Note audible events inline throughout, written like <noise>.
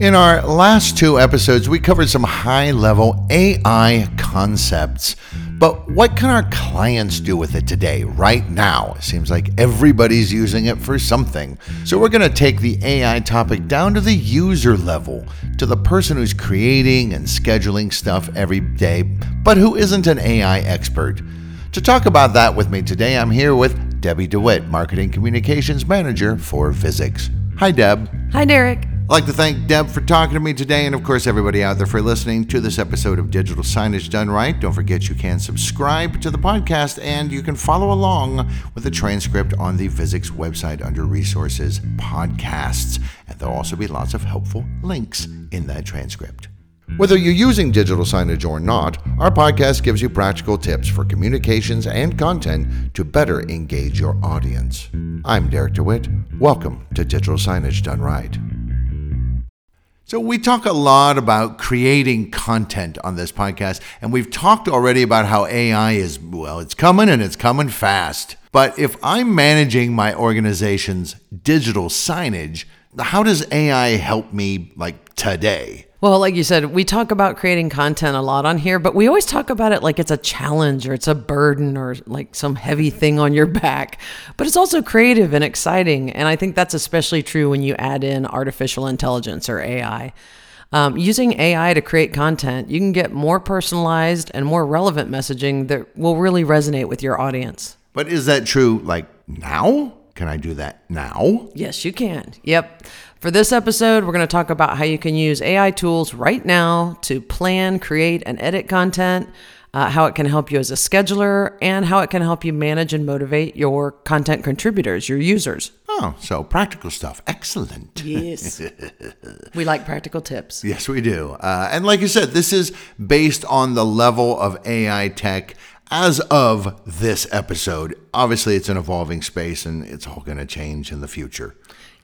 In our last two episodes, we covered some high level AI concepts. But what can our clients do with it today, right now? It seems like everybody's using it for something. So we're going to take the AI topic down to the user level, to the person who's creating and scheduling stuff every day, but who isn't an AI expert. To talk about that with me today, I'm here with Debbie DeWitt, Marketing Communications Manager for Visix. Hi, Deb. Hi, Derek. I'd like to thank Deb for talking to me today, and of course, everybody out there for listening to this episode of Digital Signage Done Right. Don't forget you can subscribe to the podcast and you can follow along with the transcript on the Visix website under Resources Podcasts. And there'll also be lots of helpful links in that transcript. Whether you're using digital signage or not, our podcast gives you practical tips for communications and content to better engage your audience. I'm Derek DeWitt. Welcome to Digital Signage Done Right. So, we talk a lot about creating content on this podcast, and we've talked already about how AI is, well, it's coming and it's coming fast. But if I'm managing my organization's digital signage, how does AI help me like today? Well, like you said, we talk about creating content a lot on here, but we always talk about it like it's a challenge or it's a burden or like some heavy thing on your back. But it's also creative and exciting. And I think that's especially true when you add in artificial intelligence or AI. Um, using AI to create content, you can get more personalized and more relevant messaging that will really resonate with your audience. But is that true like now? Can I do that now? Yes, you can. Yep. For this episode, we're going to talk about how you can use AI tools right now to plan, create, and edit content, uh, how it can help you as a scheduler, and how it can help you manage and motivate your content contributors, your users. Oh, so practical stuff. Excellent. Yes. <laughs> we like practical tips. Yes, we do. Uh, and like you said, this is based on the level of AI tech as of this episode. Obviously, it's an evolving space and it's all going to change in the future.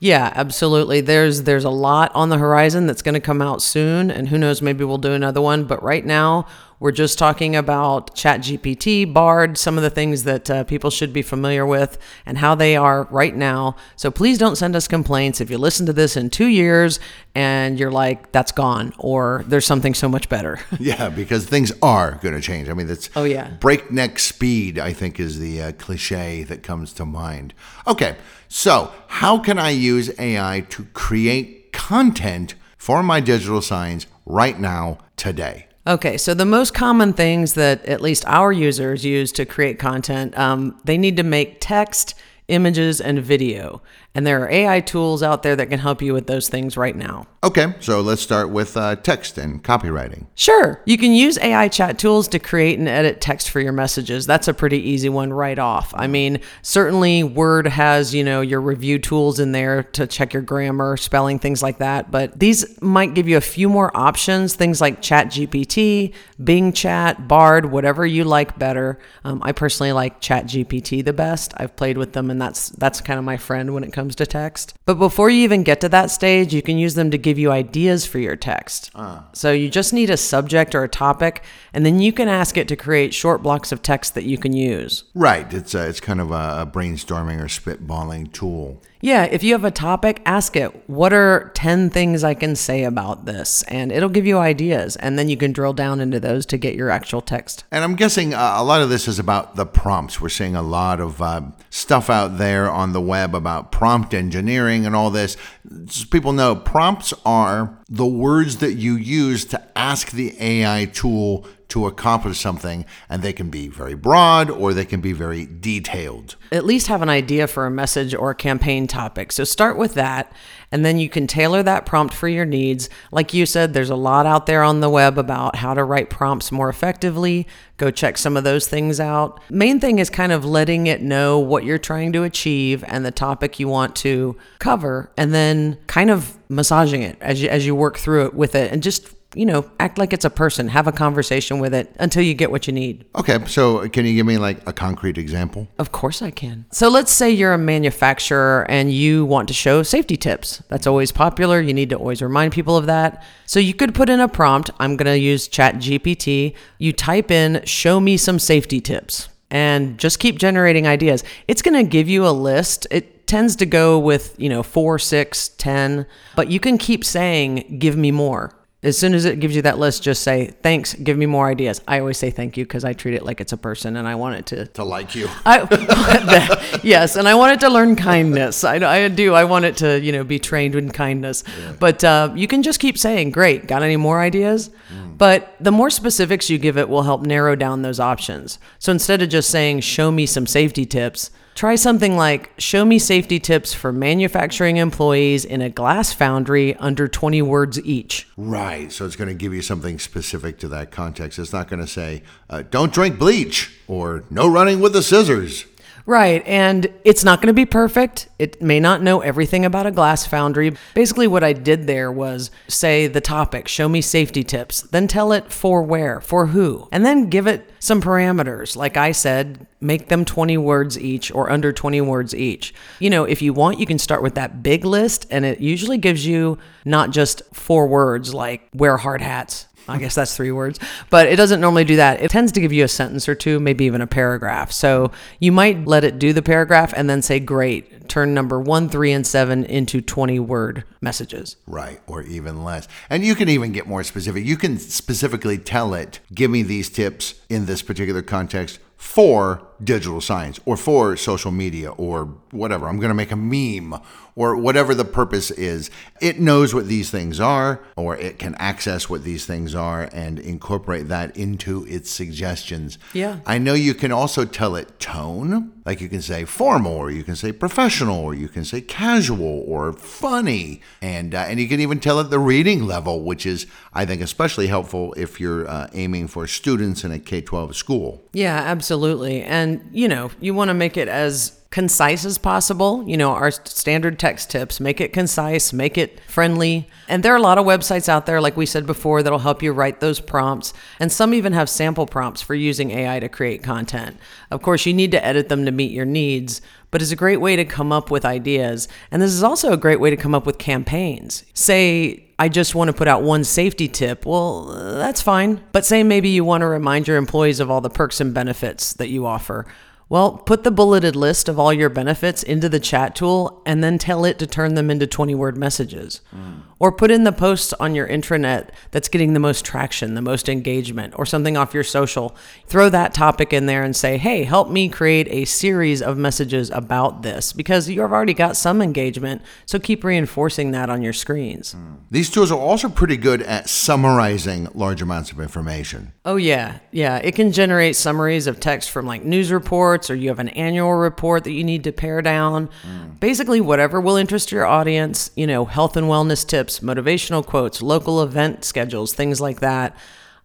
Yeah, absolutely. There's there's a lot on the horizon that's going to come out soon, and who knows, maybe we'll do another one. But right now, we're just talking about ChatGPT, Bard, some of the things that uh, people should be familiar with, and how they are right now. So please don't send us complaints if you listen to this in two years and you're like, "That's gone," or "There's something so much better." <laughs> yeah, because things are going to change. I mean, that's oh yeah, breakneck speed. I think is the uh, cliche that comes to mind. Okay, so how can I use AI to create content for my digital signs right now today? Okay, so the most common things that at least our users use to create content, um, they need to make text, images, and video. And there are AI tools out there that can help you with those things right now. Okay, so let's start with uh, text and copywriting. Sure. You can use AI chat tools to create and edit text for your messages. That's a pretty easy one right off. I mean, certainly Word has, you know, your review tools in there to check your grammar, spelling, things like that. But these might give you a few more options, things like Chat GPT, Bing Chat, Bard, whatever you like better. Um, I personally like Chat GPT the best. I've played with them, and that's that's kind of my friend when it comes to text. But before you even get to that stage, you can use them to give give you ideas for your text. Uh. So you just need a subject or a topic, and then you can ask it to create short blocks of text that you can use. Right. It's a, it's kind of a brainstorming or spitballing tool. Yeah, if you have a topic, ask it, what are 10 things I can say about this? And it'll give you ideas. And then you can drill down into those to get your actual text. And I'm guessing uh, a lot of this is about the prompts. We're seeing a lot of uh, stuff out there on the web about prompt engineering and all this. Just people know prompts are the words that you use to ask the AI tool to accomplish something, and they can be very broad or they can be very detailed. At least have an idea for a message or a campaign topic. So start with that, and then you can tailor that prompt for your needs. Like you said, there's a lot out there on the web about how to write prompts more effectively. Go check some of those things out. Main thing is kind of letting it know what you're trying to achieve and the topic you want to cover, and then kind of massaging it as you, as you work through it with it, and just you know, act like it's a person, have a conversation with it until you get what you need. Okay, so can you give me like a concrete example? Of course I can. So let's say you're a manufacturer and you want to show safety tips. That's always popular. You need to always remind people of that. So you could put in a prompt. I'm going to use Chat GPT. You type in, show me some safety tips and just keep generating ideas. It's going to give you a list. It it tends to go with, you know, four, six, ten, but you can keep saying, give me more. As soon as it gives you that list, just say, thanks, give me more ideas. I always say thank you because I treat it like it's a person and I want it to. To like you. <laughs> I, <laughs> yes, and I want it to learn kindness. I, I do. I want it to, you know, be trained in kindness. But uh, you can just keep saying, great, got any more ideas? But the more specifics you give it will help narrow down those options. So instead of just saying, show me some safety tips, Try something like show me safety tips for manufacturing employees in a glass foundry under 20 words each. Right. So it's going to give you something specific to that context. It's not going to say, uh, don't drink bleach or no running with the scissors. Right. And it's not going to be perfect. It may not know everything about a glass foundry. Basically, what I did there was say the topic, show me safety tips, then tell it for where, for who, and then give it some parameters. Like I said, make them 20 words each or under 20 words each. You know, if you want, you can start with that big list, and it usually gives you not just four words like wear hard hats I guess that's three words, but it doesn't normally do that. It tends to give you a sentence or two, maybe even a paragraph. So you might let it do the paragraph and then say, great, turn number one, three, and seven into 20 word messages. Right, or even less. And you can even get more specific. You can specifically tell it, give me these tips in this particular context for digital signage or for social media or whatever. I'm going to make a meme or whatever the purpose is. It knows what these things are or it can access what these things are and incorporate that into its suggestions. Yeah. I know you can also tell it tone. Like you can say formal or you can say professional or you can say casual or funny. And uh, and you can even tell it the reading level, which is I think especially helpful if you're uh, aiming for students in a K-12 school. Yeah, absolutely. And you know, you want to make it as concise as possible. You know, our standard text tips, make it concise, make it friendly. And there are a lot of websites out there, like we said before, that'll help you write those prompts. And some even have sample prompts for using AI to create content. Of course, you need to edit them to meet your needs, but it's a great way to come up with ideas. And this is also a great way to come up with campaigns. Say, I just want to put out one safety tip. Well, that's fine. But say maybe you want to remind your employees of all the perks and benefits that you offer. Well, put the bulleted list of all your benefits into the chat tool and then tell it to turn them into 20 word messages. Mm. Or put in the posts on your intranet that's getting the most traction, the most engagement, or something off your social. Throw that topic in there and say, hey, help me create a series of messages about this because you've already got some engagement. So keep reinforcing that on your screens. Mm. These tools are also pretty good at summarizing large amounts of information. Oh, yeah. Yeah. It can generate summaries of text from like news reports, or you have an annual report that you need to pare down. Mm. Basically, whatever will interest your audience, you know, health and wellness tips, motivational quotes, local event schedules, things like that.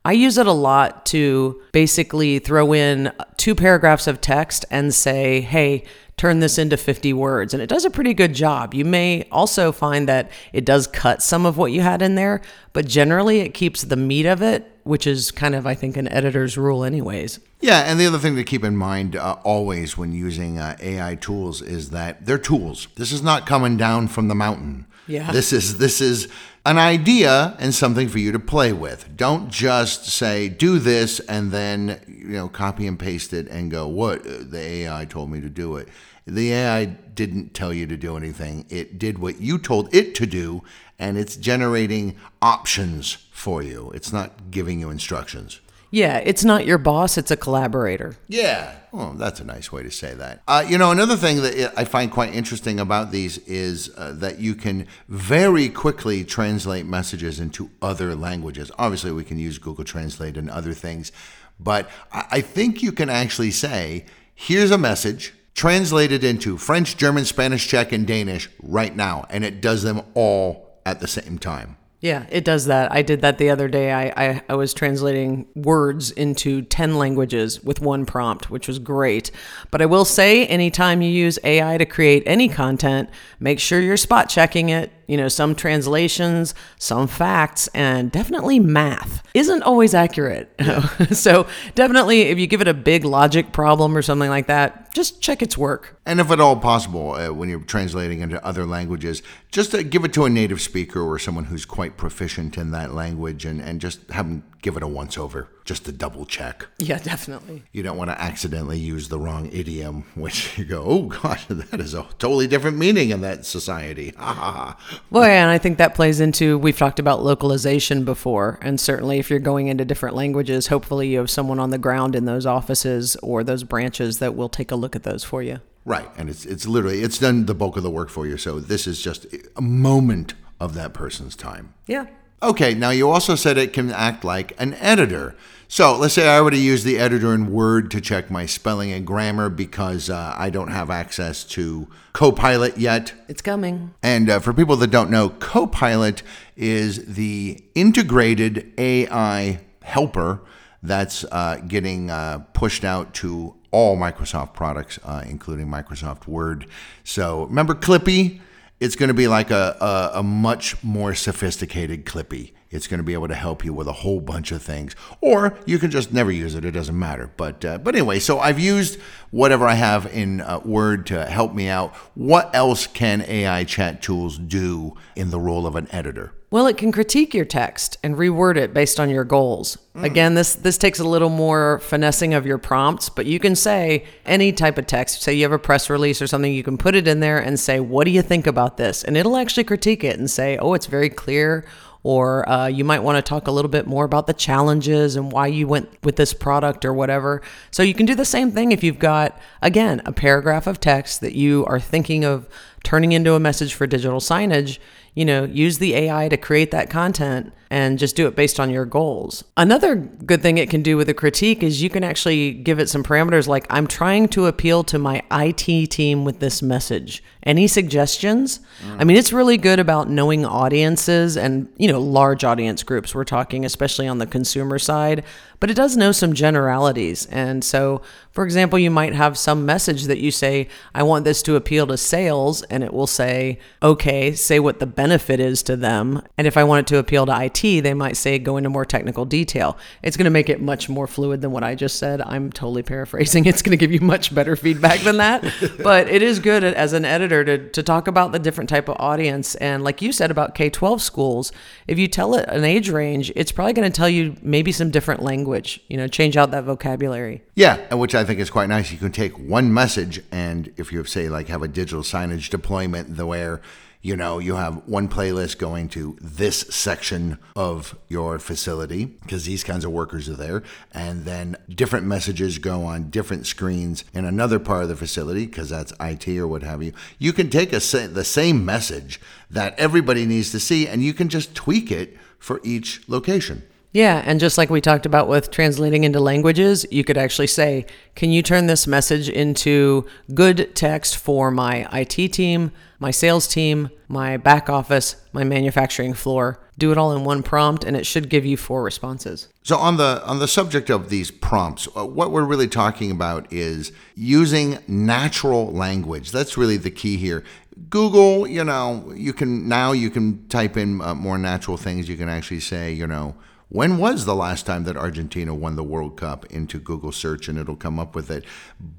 I use it a lot to basically throw in two paragraphs of text and say, hey, turn this into 50 words. And it does a pretty good job. You may also find that it does cut some of what you had in there, but generally it keeps the meat of it, which is kind of, I think, an editor's rule, anyways. Yeah, and the other thing to keep in mind uh, always when using uh, AI tools is that they're tools. This is not coming down from the mountain. Yeah. This is this is an idea and something for you to play with. Don't just say do this and then you know copy and paste it and go what the AI told me to do it. The AI didn't tell you to do anything. It did what you told it to do and it's generating options for you. It's not giving you instructions. Yeah, it's not your boss, it's a collaborator. Yeah. Well, that's a nice way to say that. Uh, you know, another thing that I find quite interesting about these is uh, that you can very quickly translate messages into other languages. Obviously, we can use Google Translate and other things, but I think you can actually say, here's a message. Translated into French, German, Spanish, Czech, and Danish right now, and it does them all at the same time. Yeah, it does that. I did that the other day. I, I, I, was translating words into 10 languages with one prompt, which was great. But I will say, anytime you use AI to create any content, make sure you're spot checking it you know, some translations, some facts, and definitely math isn't always accurate. Yeah. <laughs> so, definitely, if you give it a big logic problem or something like that, just check its work. And if at all possible, uh, when you're translating into other languages, just uh, give it to a native speaker or someone who's quite proficient in that language and, and just have them give it a once over just to double check. Yeah, definitely. You don't want to accidentally use the wrong idiom, which <laughs> you go, oh gosh, that is a totally different meaning in that society. <laughs> Ha ha ha. Well, yeah, and I think that plays into we've talked about localization before, and certainly if you're going into different languages, hopefully you have someone on the ground in those offices or those branches that will take a look at those for you. Right, and it's it's literally it's done the bulk of the work for you. So this is just a moment of that person's time. Yeah. Okay, now you also said it can act like an editor. So let's say I were to use the editor in Word to check my spelling and grammar because uh, I don't have access to Copilot yet. It's coming. And uh, for people that don't know, Copilot is the integrated AI helper that's uh, getting uh, pushed out to all Microsoft products, uh, including Microsoft Word. So remember Clippy? It's going to be like a, a, a much more sophisticated Clippy. It's going to be able to help you with a whole bunch of things, or you can just never use it. It doesn't matter. But uh, but anyway, so I've used whatever I have in uh, Word to help me out. What else can AI chat tools do in the role of an editor? Well, it can critique your text and reword it based on your goals. Again, this this takes a little more finessing of your prompts, but you can say any type of text. Say you have a press release or something, you can put it in there and say, "What do you think about this?" And it'll actually critique it and say, "Oh, it's very clear." Or uh, you might want to talk a little bit more about the challenges and why you went with this product or whatever. So you can do the same thing if you've got, again, a paragraph of text that you are thinking of turning into a message for digital signage you know, use the AI to create that content and just do it based on your goals. Another good thing it can do with a critique is you can actually give it some parameters like, I'm trying to appeal to my IT team with this message. Any suggestions? I mean, it's really good about knowing audiences and, you know, large audience groups. We're talking, especially on the consumer side, but it does know some generalities. And so, for example, you might have some message that you say, I want this to appeal to sales, and it will say, okay, say what the benefit is to them. And if I want it to appeal to IT, they might say, go into more technical detail. It's going to make it much more fluid than what I just said. I'm totally paraphrasing. <laughs> It's going to give you much better feedback than that. <laughs> but it is good as an editor to, to talk about the different type of audience. And like you said about K 12 schools, if you tell it an age range, it's probably going to tell you maybe some different language, you know, change out that vocabulary. Yeah, which I think is quite nice. You can take one message, and if you say like have a digital signage deployment, the where you know you have one playlist going to this section of your facility because these kinds of workers are there, and then different messages go on different screens in another part of the facility because that's IT or what have you. You can take a the same message that everybody needs to see, and you can just tweak it for each location. Yeah, and just like we talked about with translating into languages, you could actually say, Can you turn this message into good text for my IT team, my sales team, my back office, my manufacturing floor? Do it all in one prompt, and it should give you four responses. So on the on the subject of these prompts, uh, what we're really talking about is using natural language. That's really the key here. Google, you know, you can now you can type in uh, more natural things. You can actually say, you know, when was the last time that Argentina won the World Cup into Google search and it'll come up with it.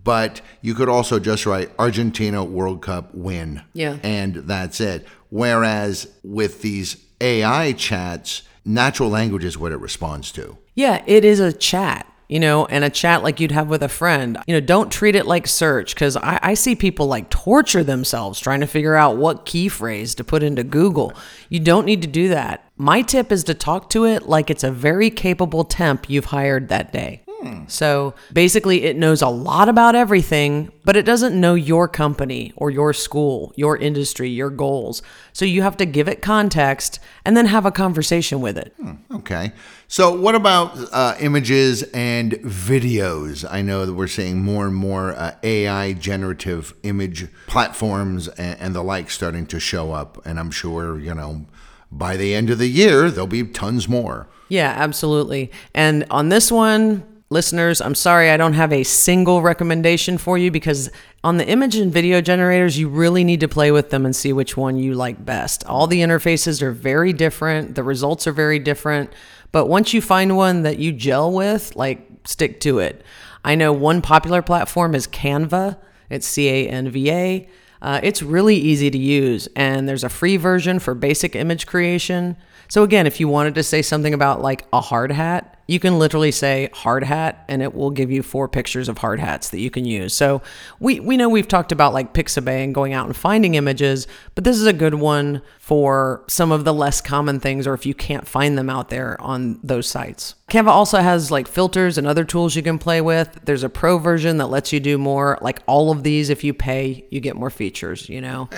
But you could also just write Argentina World Cup win. Yeah. And that's it. Whereas with these AI chats, natural language is what it responds to. Yeah, it is a chat, you know, and a chat like you'd have with a friend. You know, don't treat it like search because I, I see people like torture themselves trying to figure out what key phrase to put into Google. You don't need to do that. My tip is to talk to it like it's a very capable temp you've hired that day. So basically, it knows a lot about everything, but it doesn't know your company or your school, your industry, your goals. So you have to give it context and then have a conversation with it. Okay. So, what about uh, images and videos? I know that we're seeing more and more uh, AI generative image platforms and, and the like starting to show up. And I'm sure, you know, by the end of the year, there'll be tons more. Yeah, absolutely. And on this one, listeners, I'm sorry I don't have a single recommendation for you because on the image and video generators, you really need to play with them and see which one you like best. All the interfaces are very different, the results are very different. But once you find one that you gel with, like stick to it. I know one popular platform is Canva. It's C A N V A. Uh, it's really easy to use, and there's a free version for basic image creation. So, again, if you wanted to say something about like a hard hat, you can literally say hard hat and it will give you four pictures of hard hats that you can use. So we, we know we've talked about like Pixabay and going out and finding images, but this is a good one for some of the less common things or if you can't find them out there on those sites. Canva also has like filters and other tools you can play with. There's a pro version that lets you do more. Like all of these, if you pay, you get more features, you know?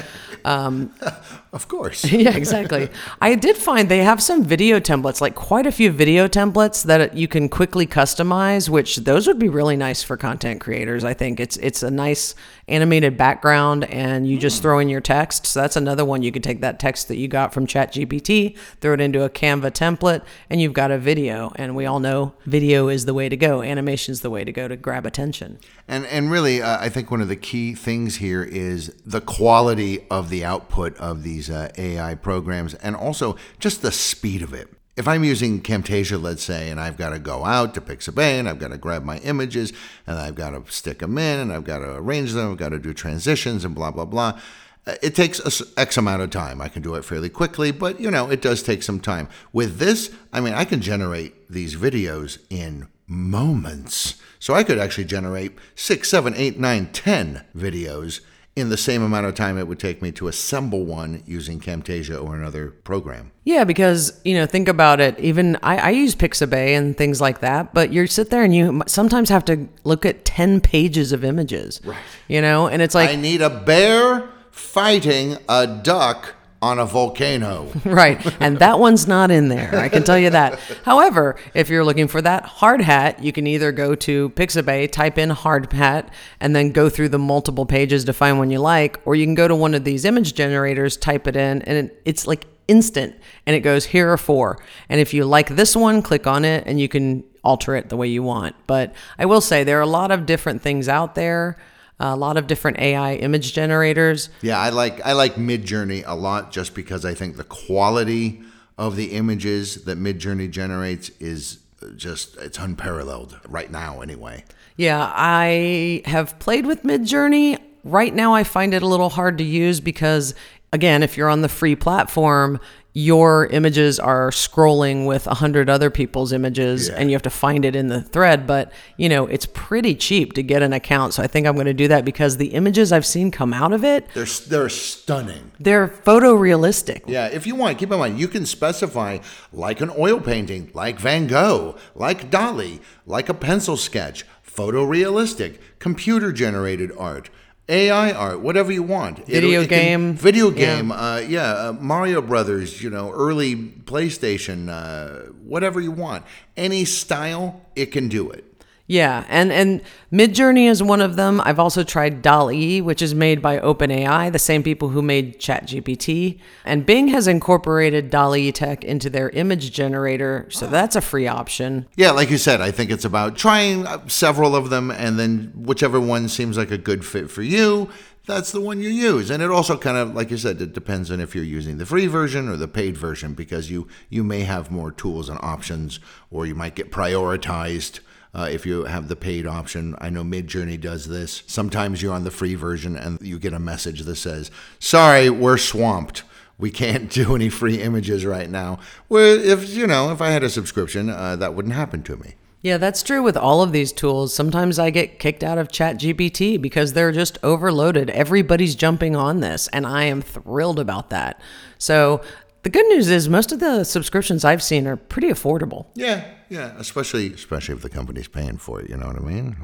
Um, <laughs> of course. <laughs> yeah, exactly. I did find they have some video templates, like quite a few video templates that you can quickly customize, which those would be really nice for content creators. I think it's it's a nice animated background and you just throw in your text. So that's another one you could take that text that you got from ChatGPT, throw it into a Canva template, and you've got a video. And we all know video is the way to go. Animation is the way to go to grab attention. And and really, uh, I think one of the key things here is the quality of the output of these uh, AI programs, and also just the speed of it if I'm using Camtasia, let's say, and I've got to go out to Pixabay and I've got to grab my images and I've got to stick them in and I've got to arrange them, I've got to do transitions and blah, blah, blah. Uh, it takes X amount of time. I can do it fairly quickly, but you know, it does take some time. With this, I mean, I can generate these videos in moments. So I could actually generate six, seven, eight, nine, ten videos in the same amount of time it would take me to assemble one using Camtasia or another program. Yeah, because you know, think about it. Even I, I use Pixabay and things like that, but you sit there and you sometimes have to look at ten pages of images. Right. You know, and it's like I need a bear fighting a duck on a volcano. <laughs> right. And that one's not in there. I can tell you that. However, if you're looking for that hard hat, you can either go to Pixabay, type in hard hat, and then go through the multiple pages to find one you like, or you can go to one of these image generators, type it in, and it's like instant and it goes here are four. And if you like this one, click on it and you can alter it the way you want. But I will say there are a lot of different things out there a lot of different AI image generators. Yeah, I like I like Midjourney a lot just because I think the quality of the images that Midjourney generates is just it's unparalleled right now anyway. Yeah, I have played with Midjourney. Right now I find it a little hard to use because again, if you're on the free platform, your images are scrolling with a hundred other people's images yeah. and you have to find it in the thread but you know it's pretty cheap to get an account. So i think i'm going to do that because the images i've seen come out of it they're, they're stunning. They're photorealistic. Yeah if you want keep in mind you can specify like an oil painting like van gogh like dali like a pencil sketch photorealistic computer generated art AI art, whatever you want. Video it, it game. Can, video game. Yeah, uh, yeah uh, Mario Brothers, you know, early PlayStation, uh, whatever you want. Any style, it can do it. Yeah, and and Midjourney is one of them. I've also tried DALL-E, which is made by OpenAI, the same people who made ChatGPT, and Bing has incorporated DALL-E tech into their image generator, so that's a free option. Yeah, like you said, I think it's about trying uh, several of them and then whichever one seems like a good fit for you, that's the one you use. And it also kind of, like you said, it depends on if you're using the free version or the paid version because you you may have more tools and options, or you might get prioritized uh, if you have the paid option. I know Midjourney does this. Sometimes you're on the free version and you get a message that says, "Sorry, we're swamped." we can't <laughs> do any free images right now. Where if you know, if I had a subscription, uh, that wouldn't happen to me. Yeah, that's true with all of these tools. Sometimes I get kicked out of ChatGPT because they're just overloaded. Everybody's jumping on this, and I am thrilled about that. So the good news is most of the subscriptions I've seen are pretty affordable. Yeah, yeah, especially especially if the company's paying for it. You know what I mean?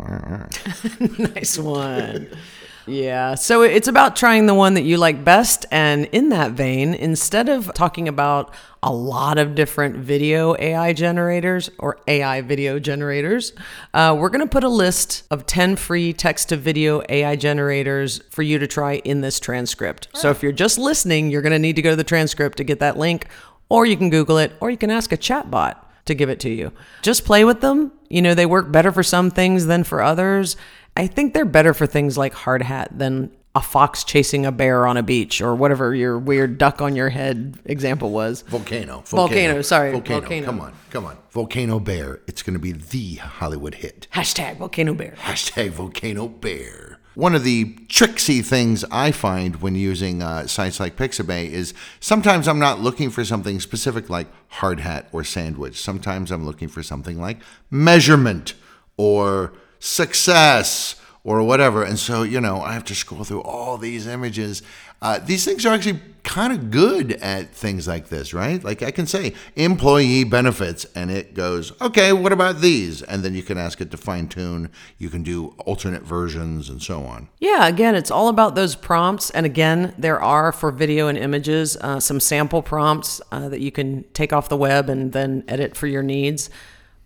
<laughs> nice one. Yeah. So it's about trying the one that you like best. And in that vein, instead of talking about a lot of different video AI generators or AI video generators, uh, we're going to put a list of 10 free text to video AI generators for you to try in this transcript. So if you're just listening, you're going to need to go to the transcript to get that link, or you can Google it, or you can ask a chatbot to give it to you. Just play with them. You know, they work better for some things than for others. I think they're better for things like hard hat than a fox chasing a bear on a beach or whatever your weird duck on your head example was. Volcano. Volcano, volcano sorry. Volcano. volcano. Come on, come on. Volcano Bear. It's going to be the Hollywood hit. Hashtag Volcano Bear. Hashtag Volcano Bear. One of the tricksy things I find when using uh, sites like Pixabay is sometimes I'm not looking for something specific like hard hat or sandwich. Sometimes I'm looking for something like measurement or success or whatever. And so, you know, I have to scroll through all these images. Uh, these things are actually kind of good at things like this, right? Like I can say employee benefits and it goes, okay, what about these? And then you can ask it to fine tune. You can do alternate versions and so on. Yeah, again, it's all about those prompts. And again, there are for video and images uh, some sample prompts uh, that you can take off the web and then edit for your needs.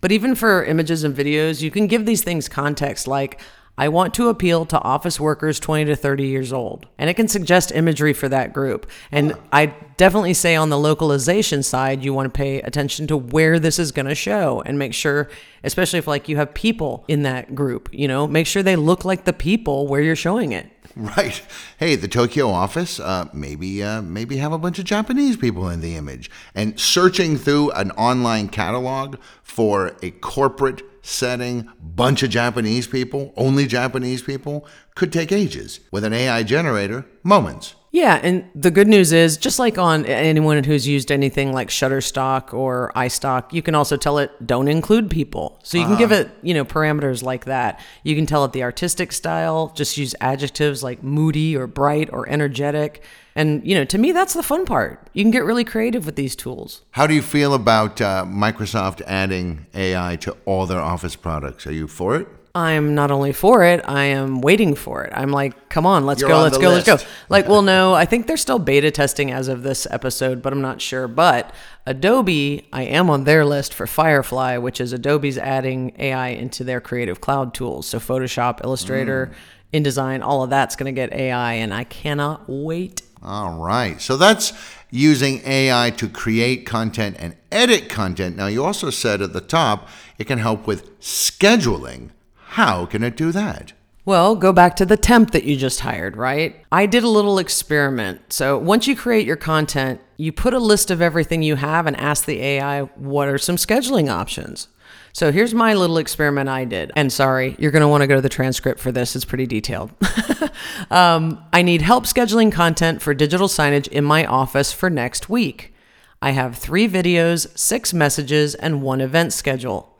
But even for images and videos, you can give these things context like, I want to appeal to office workers 20 to 30 years old. And it can suggest imagery for that group. And I definitely say on the localization side, you want to pay attention to where this is going to show and make sure, especially if like you have people in that group, you know, make sure they look like the people where you're showing it. Right. Hey, the Tokyo office, uh, maybe uh, maybe have a bunch of Japanese people in the image. And searching through an online catalog for a corporate setting, bunch of Japanese people, only Japanese people, could take ages. With an AI generator, moments. Yeah, and the good news is, just like on anyone who's used anything like Shutterstock or iStock, you can also tell it don't include people. So you can give ah. it, you know, parameters like that. You can tell it the artistic style, just use adjectives like moody or bright or energetic. And, you know, to me, that's the fun part. You can get really creative with these tools. How do you feel about uh, Microsoft adding AI to all their Office products? Are you for it? I'm not only for it, I am waiting for it. I'm like, come on, let's You're go, on let's go, let's go. <laughs> Like, well, no, I think they're still beta testing as of this episode, but I'm not sure. But Adobe, I am on their list for Firefly, which is Adobe's adding AI into their creative cloud tools. So Photoshop, Illustrator, InDesign, all of that's going to get AI, and I cannot wait. All right. So that's using AI to create content and edit content. Now, you also said at the top it can help with scheduling. How can it do that? Well, go back to the temp that you just hired, right? I did a little experiment. So once you create your content, you put a list of everything you have and ask the AI what are some scheduling options. So here's my little experiment I did. And sorry, you're going to want to go to the transcript for this. It's pretty detailed. <laughs> um, I need help scheduling content for digital signage in my office for next week. I have three videos, six messages, and one event schedule.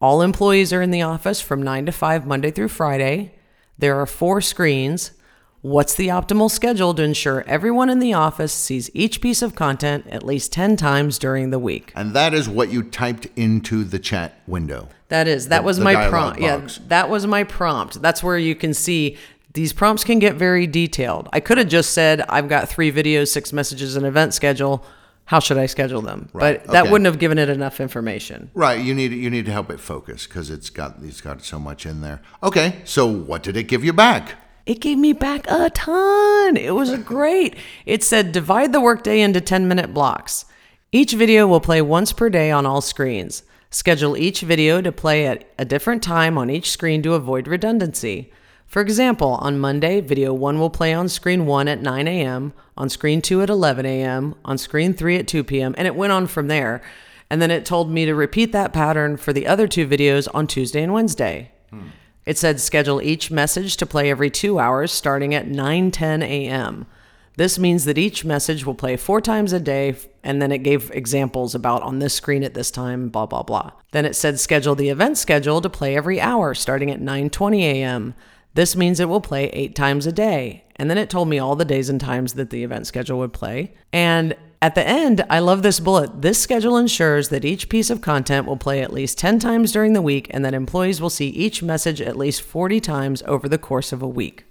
All employees are in the office from 9 to 5 Monday through Friday. There are four screens. What's the optimal schedule to ensure everyone in the office sees each piece of content at least 10 times during the week? And that is what you typed into the chat window. That is, that The- was the my prompt. Yeah, that was my prompt. That's where you can see these prompts can get very detailed. I could have just said, I've got three videos, six messages, an event schedule. How should I schedule them? Right, But that okay. wouldn't have given it enough information. Right, you need you need to help it focus because it's got it's got so much in there. Okay, so what did it give you back? It gave me back a ton. It was great. It said divide the workday into 10 minute blocks. Each video will play once per day on all screens. Schedule each video to play at a different time on each screen to avoid redundancy. For example, on Monday, video 1 will play on screen 1 at 9 a.m., on screen 2 at 11 a.m., on screen 3 at 2 p.m., and it went on from there. And then it told me to repeat that pattern for the other two videos on Tuesday and Wednesday. Hmm. It said schedule each message to play every two hours starting at 9:10 a.m. This means that each message will play four times a day, and then it gave examples about on this screen at this time, blah blah blah. Then it said schedule the event schedule to play every hour starting at 9:20 a.m. This means it will play eight times a day. And then it told me all the days and times that the event schedule would play. And at the end, I love this bullet. This schedule ensures that each piece of content will play at least 10 times during the week and that employees will see each message at least 40 times over the course of a week.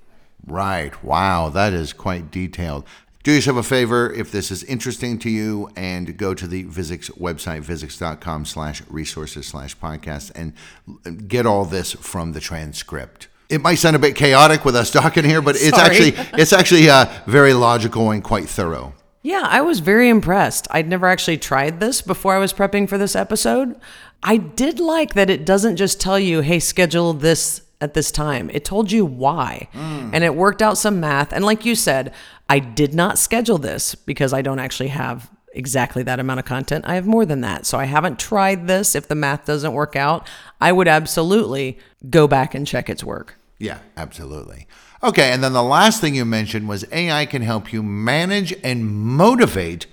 Right. Wow, that is quite detailed. Do yourself a favor if this is interesting to you and go to the Visix website, visix.com slash resources slash podcast and get all this from the transcript. It might sound a bit chaotic with us talking here, but it's Sorry. actually it's actually uh, very logical and quite thorough. Yeah, I was very impressed. I'd never actually tried this before I was prepping for this episode. I did like that it doesn't just tell you, hey, schedule this at this time. It told you why. Mm. And it worked out some math. And like you said, I did not schedule this because I don't actually have exactly that amount of content. I have more than that. So I haven't tried this. If the math doesn't work out, I would absolutely go back and check its work. Yeah, absolutely. Okay, and then the last thing you mentioned was AI can help you manage and motivate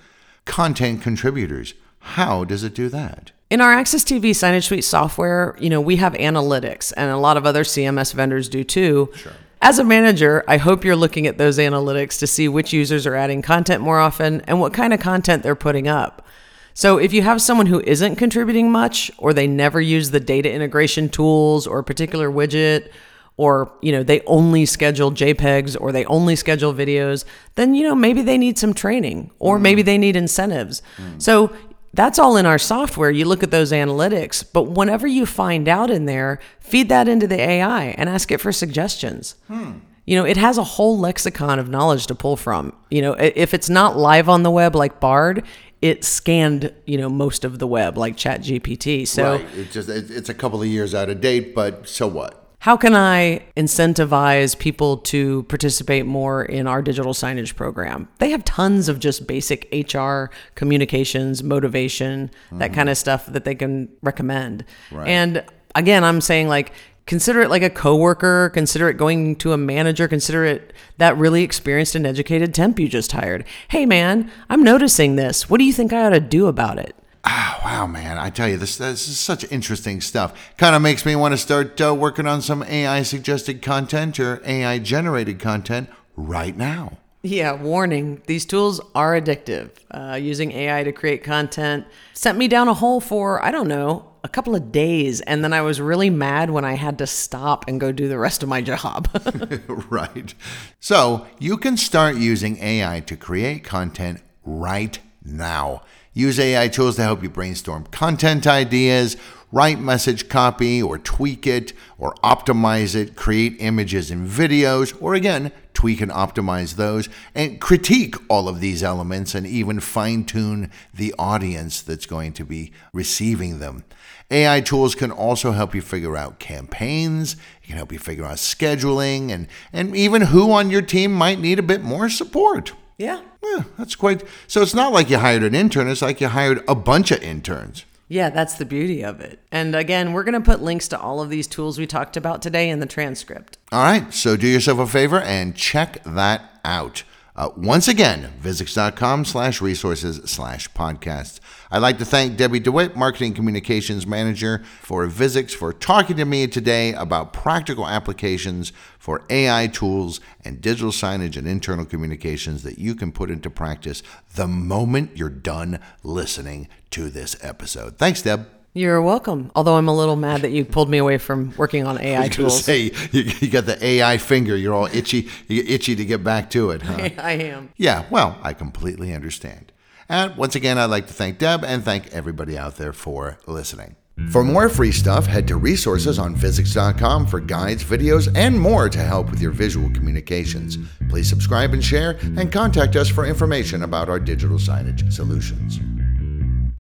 content contributors. How does it do that? In our AxisTV Signage Suite software, you know, we have analytics and a lot of other CMS vendors do too. Sure. As a manager, I hope you're looking at those analytics to see which users are adding content more often and what kind of content they're putting up. So if you have someone who isn't contributing much or they never use the data integration tools or a particular widget or you know they only schedule JPEGs or they only schedule videos, then you know maybe they need some training or mm. maybe they need incentives. Mm. So that's all in our software. You look at those analytics, but whenever you find out in there, feed that into the AI and ask it for suggestions. Hmm. You know, it has a whole lexicon of knowledge to pull from. You know, if it's not live on the web like Bard, it scanned, you know, most of the web like ChatGPT. So right. it's just it's a couple of years out of date, but so what? How can I incentivize people to participate more in our digital signage program? They have tons of just basic HR communications, motivation, mm-hmm. that kind of stuff that they can recommend. Right. And again, I'm saying like consider it like a coworker, consider it going to a manager, consider it that really experienced and educated temp you just hired. Hey man, I'm noticing this. What do you think I ought to do about it? Ah, wow, man! I tell you, this this is such interesting stuff. Kind of makes me want to start uh, working on some AI suggested content or AI generated content right now. Yeah, warning: these tools are addictive. Uh, using AI to create content sent me down a hole for I don't know a couple of days, and then I was really mad when I had to stop and go do the rest of my job. <laughs> <laughs> right. So you can start using AI to create content right now. Use AI tools to help you brainstorm content ideas, write message copy, or tweak it, or optimize it, create images and videos, or again, tweak and optimize those, and critique all of these elements and even fine tune the audience that's going to be receiving them. AI tools can also help you figure out campaigns, it can help you figure out scheduling, and, and even who on your team might need a bit more support. Yeah. Yeah, that's quite. So it's not like you hired an intern, it's like you hired a bunch of interns. Yeah, that's the beauty of it. And again, we're going to put links to all of these tools we talked about today in the transcript. All right, so do yourself a favor and check that out. Uh, once again, Visix.com slash resources slash podcasts. I'd like to thank Debbie DeWitt, Marketing Communications Manager for Visix, for talking to me today about practical applications for AI tools and digital signage and internal communications that you can put into practice the moment you're done listening to this episode. Thanks, Deb. You're welcome. Although I'm a little mad that you pulled me away from working on AI tools. <laughs> I was going to say you, you, got the AI finger. You're all itchy. You're itchy to get back to it. Huh? <laughs> I am. Yeah. Well, I completely understand. And once again, I'd like to thank Deb and thank everybody out there for listening. For more free stuff, head to resources on Visix.com for guides, videos, and more to help with your visual communications. Please subscribe and share, and contact us for information about our digital signage solutions.